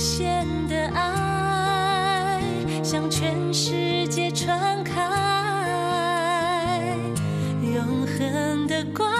限的爱向全世界传开，永恒的光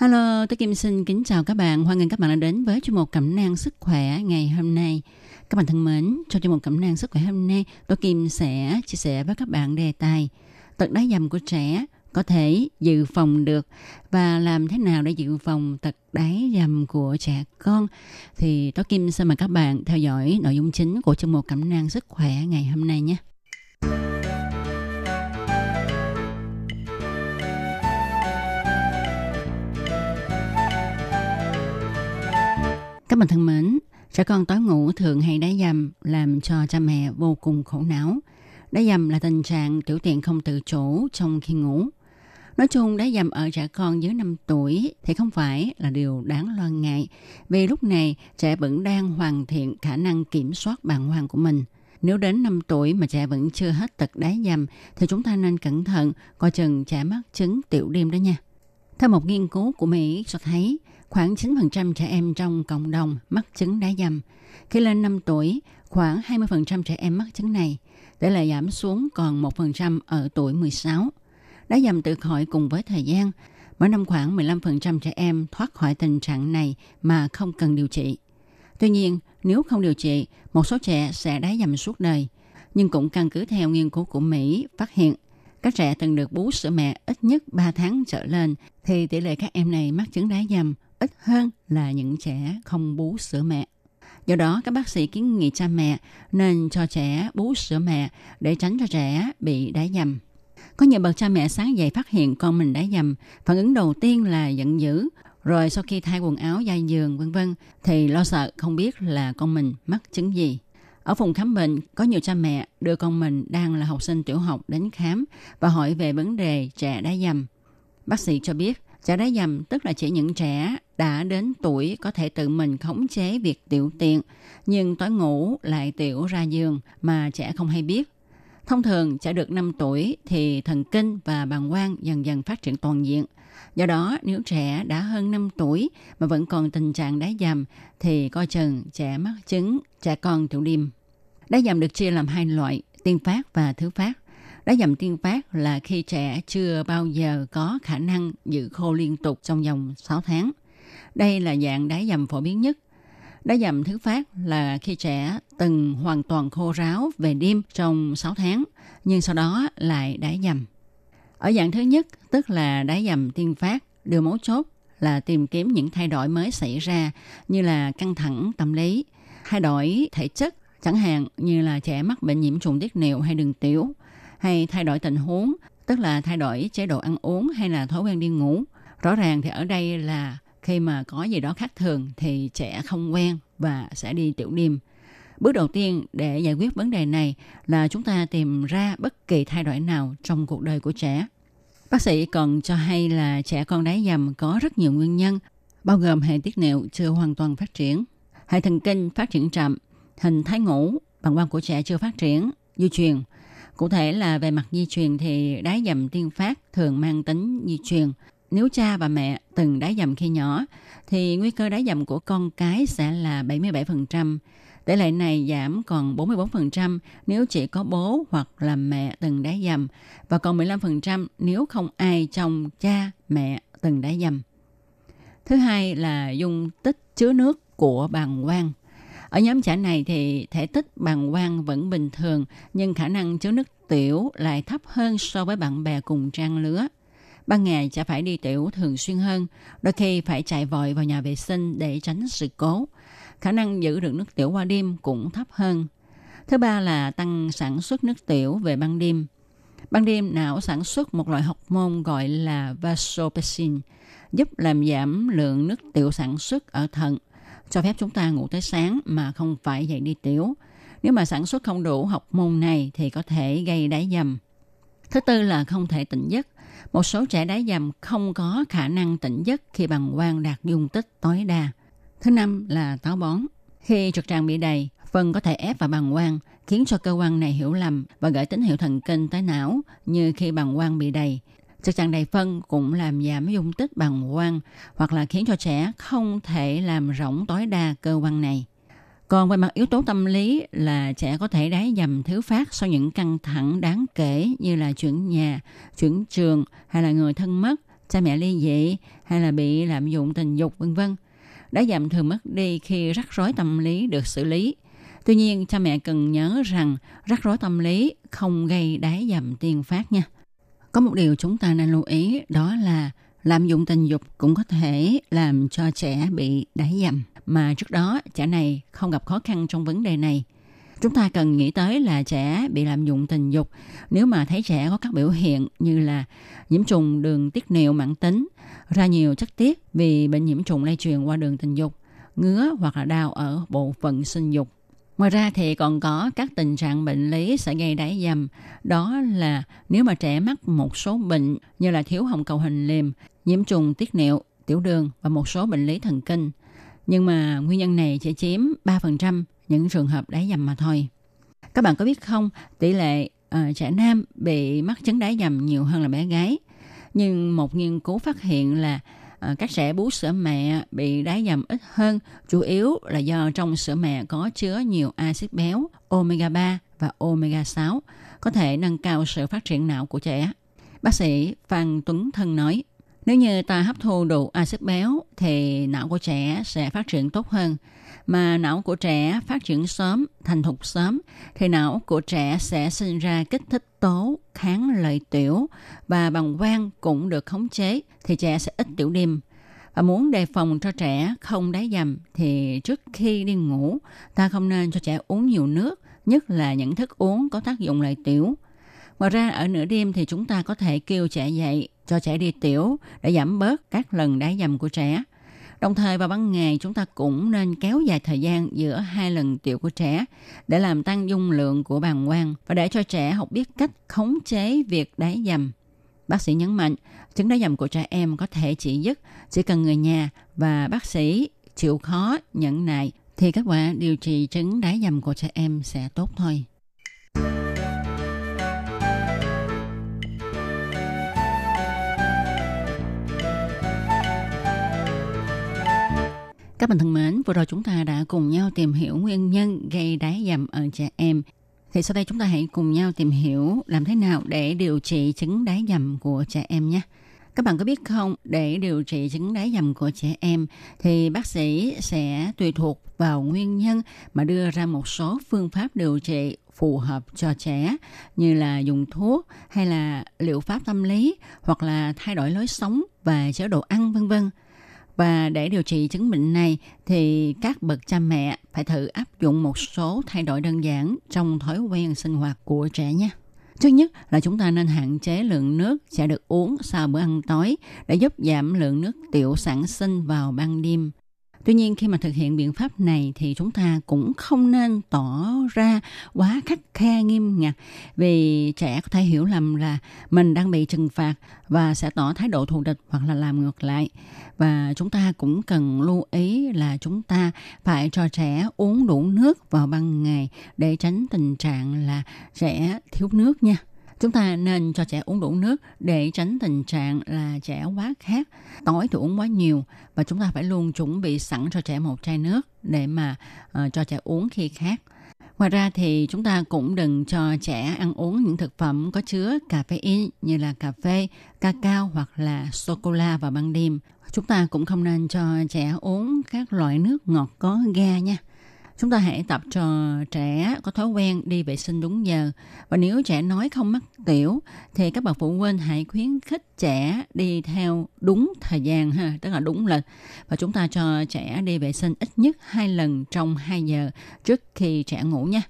Hello, tôi Kim xin kính chào các bạn. Hoan nghênh các bạn đã đến với chuyên mục Cẩm nang sức khỏe ngày hôm nay. Các bạn thân mến, trong chuyên mục Cẩm nang sức khỏe hôm nay, tôi Kim sẽ chia sẻ với các bạn đề tài tật đá dầm của trẻ có thể dự phòng được và làm thế nào để dự phòng tật đáy dầm của trẻ con thì tôi Kim xin mời các bạn theo dõi nội dung chính của chuyên mục Cẩm nang sức khỏe ngày hôm nay nhé. Các bạn thân mến, trẻ con tối ngủ thường hay đá dầm làm cho cha mẹ vô cùng khổ não. Đá dầm là tình trạng tiểu tiện không tự chủ trong khi ngủ. Nói chung đá dầm ở trẻ con dưới 5 tuổi thì không phải là điều đáng lo ngại vì lúc này trẻ vẫn đang hoàn thiện khả năng kiểm soát bàng hoàng của mình. Nếu đến 5 tuổi mà trẻ vẫn chưa hết tật đá dầm thì chúng ta nên cẩn thận coi chừng trẻ mắc chứng tiểu đêm đó nha. Theo một nghiên cứu của Mỹ cho thấy, khoảng 9% trẻ em trong cộng đồng mắc chứng đá dầm. Khi lên 5 tuổi, khoảng 20% trẻ em mắc chứng này, tỷ lệ giảm xuống còn 1% ở tuổi 16. Đá dầm tự khỏi cùng với thời gian, mỗi năm khoảng 15% trẻ em thoát khỏi tình trạng này mà không cần điều trị. Tuy nhiên, nếu không điều trị, một số trẻ sẽ đá dầm suốt đời. Nhưng cũng căn cứ theo nghiên cứu của Mỹ phát hiện các trẻ từng được bú sữa mẹ ít nhất 3 tháng trở lên thì tỷ lệ các em này mắc chứng đái dầm ít hơn là những trẻ không bú sữa mẹ. Do đó, các bác sĩ kiến nghị cha mẹ nên cho trẻ bú sữa mẹ để tránh cho trẻ bị đái dầm. Có nhiều bậc cha mẹ sáng dậy phát hiện con mình đái dầm, phản ứng đầu tiên là giận dữ, rồi sau khi thay quần áo da giường vân vân thì lo sợ không biết là con mình mắc chứng gì. Ở phòng khám bệnh, có nhiều cha mẹ đưa con mình đang là học sinh tiểu học đến khám và hỏi về vấn đề trẻ đá dầm. Bác sĩ cho biết, trẻ đá dầm tức là chỉ những trẻ đã đến tuổi có thể tự mình khống chế việc tiểu tiện, nhưng tối ngủ lại tiểu ra giường mà trẻ không hay biết. Thông thường, trẻ được 5 tuổi thì thần kinh và bàng quang dần dần phát triển toàn diện. Do đó, nếu trẻ đã hơn 5 tuổi mà vẫn còn tình trạng đá dầm thì coi chừng trẻ mắc chứng trẻ con tiểu điềm Đá dầm được chia làm hai loại, tiên phát và thứ phát. Đá dầm tiên phát là khi trẻ chưa bao giờ có khả năng giữ khô liên tục trong vòng 6 tháng. Đây là dạng đá dầm phổ biến nhất. Đá dầm thứ phát là khi trẻ từng hoàn toàn khô ráo về đêm trong 6 tháng, nhưng sau đó lại đá dầm. Ở dạng thứ nhất, tức là đá dầm tiên phát, điều mấu chốt là tìm kiếm những thay đổi mới xảy ra như là căng thẳng tâm lý, thay đổi thể chất, chẳng hạn như là trẻ mắc bệnh nhiễm trùng tiết niệu hay đường tiểu, hay thay đổi tình huống, tức là thay đổi chế độ ăn uống hay là thói quen đi ngủ. Rõ ràng thì ở đây là khi mà có gì đó khác thường thì trẻ không quen và sẽ đi tiểu đêm. Bước đầu tiên để giải quyết vấn đề này là chúng ta tìm ra bất kỳ thay đổi nào trong cuộc đời của trẻ. Bác sĩ còn cho hay là trẻ con đáy dầm có rất nhiều nguyên nhân, bao gồm hệ tiết niệu chưa hoàn toàn phát triển, hệ thần kinh phát triển chậm, hình thái ngủ, bằng quang của trẻ chưa phát triển, di truyền. Cụ thể là về mặt di truyền thì đái dầm tiên phát thường mang tính di truyền. Nếu cha và mẹ từng đái dầm khi nhỏ thì nguy cơ đái dầm của con cái sẽ là 77%. Tỷ lệ này giảm còn 44% nếu chỉ có bố hoặc là mẹ từng đái dầm và còn 15% nếu không ai trong cha, mẹ từng đái dầm. Thứ hai là dung tích chứa nước của bàng quang. Ở nhóm trẻ này thì thể tích bàng quang vẫn bình thường nhưng khả năng chứa nước tiểu lại thấp hơn so với bạn bè cùng trang lứa. Ban ngày sẽ phải đi tiểu thường xuyên hơn, đôi khi phải chạy vội vào nhà vệ sinh để tránh sự cố. khả năng giữ được nước tiểu qua đêm cũng thấp hơn. Thứ ba là tăng sản xuất nước tiểu về ban đêm. Ban đêm não sản xuất một loại học môn gọi là vasopressin, giúp làm giảm lượng nước tiểu sản xuất ở thận, cho phép chúng ta ngủ tới sáng mà không phải dậy đi tiểu. Nếu mà sản xuất không đủ học môn này thì có thể gây đáy dầm. Thứ tư là không thể tỉnh giấc. Một số trẻ đáy dầm không có khả năng tỉnh giấc khi bằng quang đạt dung tích tối đa. Thứ năm là táo bón. Khi trực tràng bị đầy, phân có thể ép vào bằng quang, khiến cho cơ quan này hiểu lầm và gửi tín hiệu thần kinh tới não như khi bằng quang bị đầy. Trực trạng đầy phân cũng làm giảm dung tích bằng quang hoặc là khiến cho trẻ không thể làm rỗng tối đa cơ quan này. Còn về mặt yếu tố tâm lý là trẻ có thể đáy dầm thứ phát sau những căng thẳng đáng kể như là chuyển nhà, chuyển trường hay là người thân mất, cha mẹ ly dị hay là bị lạm dụng tình dục vân vân. Đáy dầm thường mất đi khi rắc rối tâm lý được xử lý. Tuy nhiên, cha mẹ cần nhớ rằng rắc rối tâm lý không gây đáy dầm tiên phát nha. Có một điều chúng ta nên lưu ý đó là lạm dụng tình dục cũng có thể làm cho trẻ bị đáy dầm mà trước đó trẻ này không gặp khó khăn trong vấn đề này. Chúng ta cần nghĩ tới là trẻ bị lạm dụng tình dục nếu mà thấy trẻ có các biểu hiện như là nhiễm trùng đường tiết niệu mãn tính, ra nhiều chất tiết vì bệnh nhiễm trùng lây truyền qua đường tình dục, ngứa hoặc là đau ở bộ phận sinh dục. Ngoài ra thì còn có các tình trạng bệnh lý sẽ gây đáy dầm. Đó là nếu mà trẻ mắc một số bệnh như là thiếu hồng cầu hình liềm, nhiễm trùng tiết niệu, tiểu đường và một số bệnh lý thần kinh. Nhưng mà nguyên nhân này chỉ chiếm 3% những trường hợp đáy dầm mà thôi. Các bạn có biết không, tỷ lệ uh, trẻ nam bị mắc chứng đáy dầm nhiều hơn là bé gái. Nhưng một nghiên cứu phát hiện là Ờ, các trẻ bú sữa mẹ bị đáy dầm ít hơn, chủ yếu là do trong sữa mẹ có chứa nhiều axit béo, omega 3 và omega 6, có thể nâng cao sự phát triển não của trẻ. Bác sĩ Phan Tuấn Thân nói, nếu như ta hấp thu đủ axit béo thì não của trẻ sẽ phát triển tốt hơn. Mà não của trẻ phát triển sớm, thành thục sớm thì não của trẻ sẽ sinh ra kích thích tố kháng lợi tiểu và bằng quang cũng được khống chế thì trẻ sẽ ít tiểu đêm. Và muốn đề phòng cho trẻ không đáy dầm thì trước khi đi ngủ ta không nên cho trẻ uống nhiều nước, nhất là những thức uống có tác dụng lợi tiểu. Ngoài ra ở nửa đêm thì chúng ta có thể kêu trẻ dậy cho trẻ đi tiểu để giảm bớt các lần đá dầm của trẻ. Đồng thời vào ban ngày chúng ta cũng nên kéo dài thời gian giữa hai lần tiểu của trẻ để làm tăng dung lượng của bàng quang và để cho trẻ học biết cách khống chế việc đá dầm. Bác sĩ nhấn mạnh, chứng đá dầm của trẻ em có thể chỉ dứt chỉ cần người nhà và bác sĩ chịu khó, nhẫn nại thì kết quả điều trị chứng đá dầm của trẻ em sẽ tốt thôi. Các bạn thân mến, vừa rồi chúng ta đã cùng nhau tìm hiểu nguyên nhân gây đái dầm ở trẻ em. Thì sau đây chúng ta hãy cùng nhau tìm hiểu làm thế nào để điều trị chứng đái dầm của trẻ em nhé. Các bạn có biết không, để điều trị chứng đái dầm của trẻ em thì bác sĩ sẽ tùy thuộc vào nguyên nhân mà đưa ra một số phương pháp điều trị phù hợp cho trẻ như là dùng thuốc hay là liệu pháp tâm lý hoặc là thay đổi lối sống và chế độ ăn vân vân. Và để điều trị chứng bệnh này thì các bậc cha mẹ phải thử áp dụng một số thay đổi đơn giản trong thói quen sinh hoạt của trẻ nhé. Thứ nhất là chúng ta nên hạn chế lượng nước sẽ được uống sau bữa ăn tối để giúp giảm lượng nước tiểu sản sinh vào ban đêm. Tuy nhiên, khi mà thực hiện biện pháp này thì chúng ta cũng không nên tỏ ra quá khắc khe nghiêm ngặt vì trẻ có thể hiểu lầm là mình đang bị trừng phạt và sẽ tỏ thái độ thù địch hoặc là làm ngược lại. Và chúng ta cũng cần lưu ý là chúng ta phải cho trẻ uống đủ nước vào ban ngày để tránh tình trạng là trẻ thiếu nước nha chúng ta nên cho trẻ uống đủ nước để tránh tình trạng là trẻ quá khát tối thì uống quá nhiều và chúng ta phải luôn chuẩn bị sẵn cho trẻ một chai nước để mà uh, cho trẻ uống khi khát Ngoài ra thì chúng ta cũng đừng cho trẻ ăn uống những thực phẩm có chứa caffeine như là cà phê, cacao hoặc là sô-cô-la vào ban đêm. Chúng ta cũng không nên cho trẻ uống các loại nước ngọt có ga nha. Chúng ta hãy tập cho trẻ có thói quen đi vệ sinh đúng giờ. Và nếu trẻ nói không mắc tiểu thì các bậc phụ huynh hãy khuyến khích trẻ đi theo đúng thời gian ha, tức là đúng lịch. Và chúng ta cho trẻ đi vệ sinh ít nhất hai lần trong 2 giờ trước khi trẻ ngủ nha.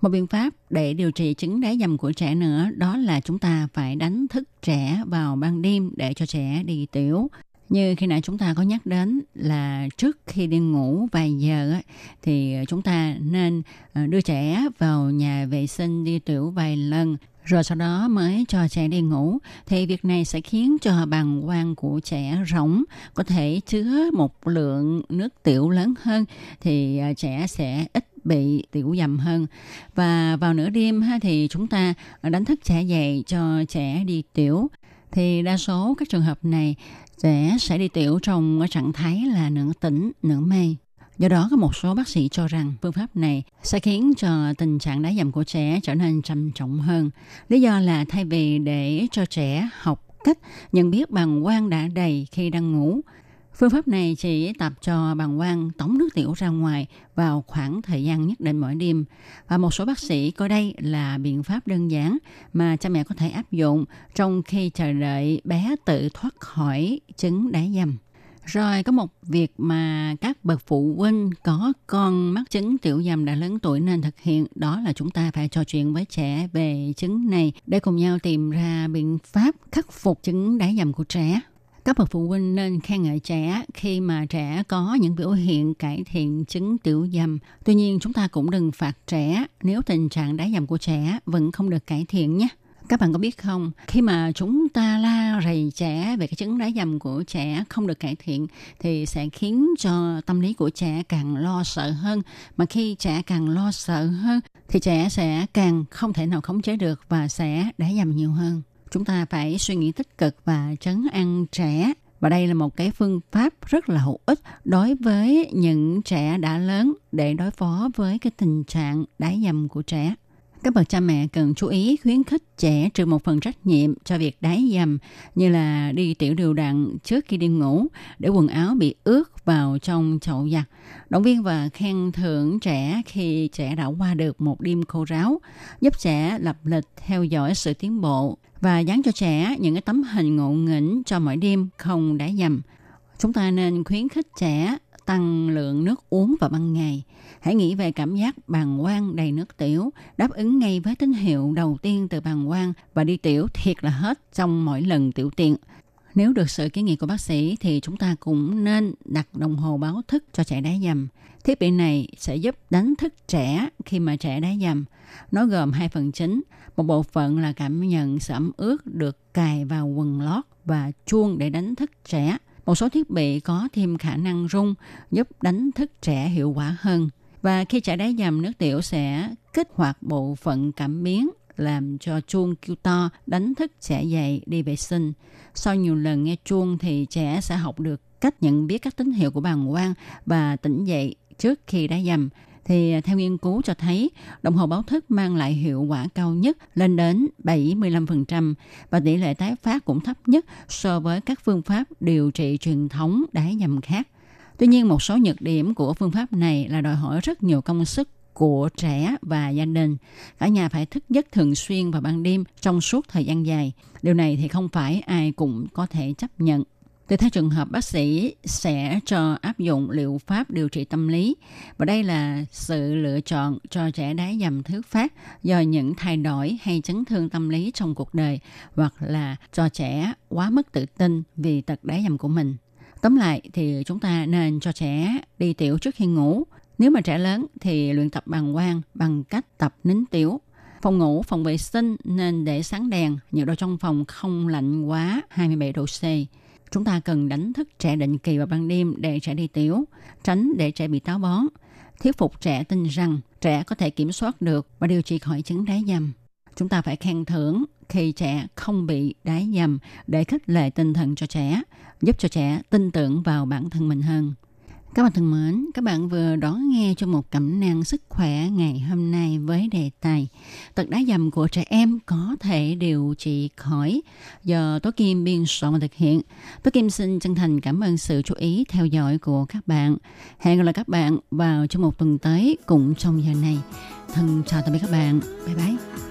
Một biện pháp để điều trị chứng đáy dầm của trẻ nữa đó là chúng ta phải đánh thức trẻ vào ban đêm để cho trẻ đi tiểu như khi nãy chúng ta có nhắc đến là trước khi đi ngủ vài giờ thì ờ, chúng ta nên ờ, đưa trẻ vào nhà vệ sinh đi tiểu vài lần, rồi sau đó mới cho trẻ đi ngủ. Thì việc này sẽ khiến cho bàng quang của trẻ rỗng, có thể chứa một lượng nước tiểu lớn hơn, thì ờ, trẻ sẽ ít bị tiểu dầm hơn. Và vào nửa đêm ha, thì chúng ta đánh thức trẻ dậy cho trẻ đi tiểu thì đa số các trường hợp này trẻ sẽ đi tiểu trong trạng thái là nửa tỉnh, nửa mê. Do đó có một số bác sĩ cho rằng phương pháp này sẽ khiến cho tình trạng đá dầm của trẻ trở nên trầm trọng hơn. Lý do là thay vì để cho trẻ học cách nhận biết bằng quang đã đầy khi đang ngủ, Phương pháp này chỉ tập cho bàng quang tống nước tiểu ra ngoài vào khoảng thời gian nhất định mỗi đêm. Và một số bác sĩ coi đây là biện pháp đơn giản mà cha mẹ có thể áp dụng trong khi chờ đợi bé tự thoát khỏi chứng đá dầm. Rồi có một việc mà các bậc phụ huynh có con mắc chứng tiểu dầm đã lớn tuổi nên thực hiện, đó là chúng ta phải trò chuyện với trẻ về chứng này để cùng nhau tìm ra biện pháp khắc phục chứng đá dầm của trẻ. Các bậc phụ huynh nên khen ngợi trẻ khi mà trẻ có những biểu hiện cải thiện chứng tiểu dầm. Tuy nhiên chúng ta cũng đừng phạt trẻ nếu tình trạng đá dầm của trẻ vẫn không được cải thiện nhé. Các bạn có biết không, khi mà chúng ta la rầy trẻ về cái chứng đá dầm của trẻ không được cải thiện thì sẽ khiến cho tâm lý của trẻ càng lo sợ hơn. Mà khi trẻ càng lo sợ hơn thì trẻ sẽ càng không thể nào khống chế được và sẽ đá dầm nhiều hơn chúng ta phải suy nghĩ tích cực và trấn an trẻ. Và đây là một cái phương pháp rất là hữu ích đối với những trẻ đã lớn để đối phó với cái tình trạng đái dầm của trẻ các bậc cha mẹ cần chú ý khuyến khích trẻ trừ một phần trách nhiệm cho việc đái dầm như là đi tiểu đều đặn trước khi đi ngủ để quần áo bị ướt vào trong chậu giặt. Động viên và khen thưởng trẻ khi trẻ đã qua được một đêm khô ráo, giúp trẻ lập lịch theo dõi sự tiến bộ và dán cho trẻ những cái tấm hình ngộ nghĩnh cho mỗi đêm không đá dầm. Chúng ta nên khuyến khích trẻ tăng lượng nước uống vào ban ngày. Hãy nghĩ về cảm giác bàng quang đầy nước tiểu, đáp ứng ngay với tín hiệu đầu tiên từ bàng quang và đi tiểu thiệt là hết trong mỗi lần tiểu tiện. Nếu được sự kiến nghị của bác sĩ thì chúng ta cũng nên đặt đồng hồ báo thức cho trẻ đá dầm. Thiết bị này sẽ giúp đánh thức trẻ khi mà trẻ đá dầm. Nó gồm hai phần chính. Một bộ phận là cảm nhận sự ẩm ướt được cài vào quần lót và chuông để đánh thức trẻ. Một số thiết bị có thêm khả năng rung giúp đánh thức trẻ hiệu quả hơn. Và khi trẻ đáy dầm, nước tiểu sẽ kích hoạt bộ phận cảm biến làm cho chuông kêu to đánh thức trẻ dậy đi vệ sinh. Sau nhiều lần nghe chuông thì trẻ sẽ học được cách nhận biết các tín hiệu của bàng quang và tỉnh dậy trước khi đá dầm thì à, theo nghiên cứu cho thấy, đồng hồ báo thức mang lại hiệu quả cao nhất, lên đến 75% và tỷ lệ tái phát cũng thấp nhất so với các phương pháp điều trị truyền thống đái nhầm khác. Tuy nhiên, một số nhược điểm của phương pháp này là đòi hỏi rất nhiều công sức của trẻ và gia đình. Cả nhà phải thức giấc thường xuyên vào ban đêm trong suốt thời gian dài. Điều này thì không phải ai cũng có thể chấp nhận. Tùy theo trường hợp bác sĩ sẽ cho áp dụng liệu pháp điều trị tâm lý và đây là sự lựa chọn cho trẻ đái dầm thứ phát do những thay đổi hay chấn thương tâm lý trong cuộc đời hoặc là cho trẻ quá mất tự tin vì tật đái dầm của mình. Tóm lại thì chúng ta nên cho trẻ đi tiểu trước khi ngủ. Nếu mà trẻ lớn thì luyện tập bằng quang bằng cách tập nín tiểu. Phòng ngủ, phòng vệ sinh nên để sáng đèn, nhiệt độ trong phòng không lạnh quá 27 độ C Chúng ta cần đánh thức trẻ định kỳ vào ban đêm để trẻ đi tiểu, tránh để trẻ bị táo bón. Thuyết phục trẻ tin rằng trẻ có thể kiểm soát được và điều trị khỏi chứng đái dầm. Chúng ta phải khen thưởng khi trẻ không bị đái dầm để khích lệ tinh thần cho trẻ, giúp cho trẻ tin tưởng vào bản thân mình hơn. Các bạn thân mến, các bạn vừa đón nghe cho một cẩm nang sức khỏe ngày hôm nay với đề tài Tật đá dầm của trẻ em có thể điều trị khỏi do Tố Kim biên soạn và thực hiện. Tố Kim xin chân thành cảm ơn sự chú ý theo dõi của các bạn. Hẹn gặp lại các bạn vào trong một tuần tới cũng trong giờ này. Thân chào tạm biệt các bạn. Bye bye.